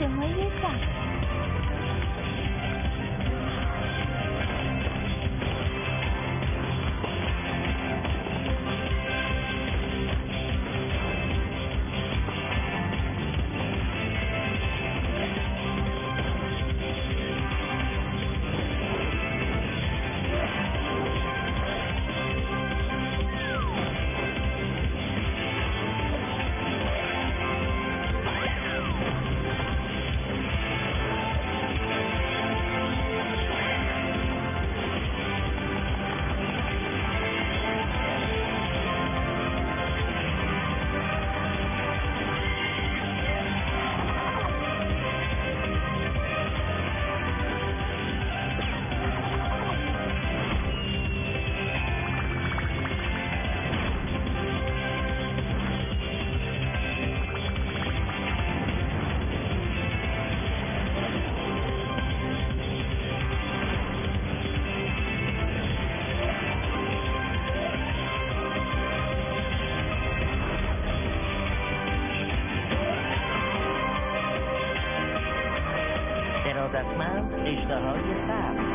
اشتهای سخت ارادتمند اشتهای سبز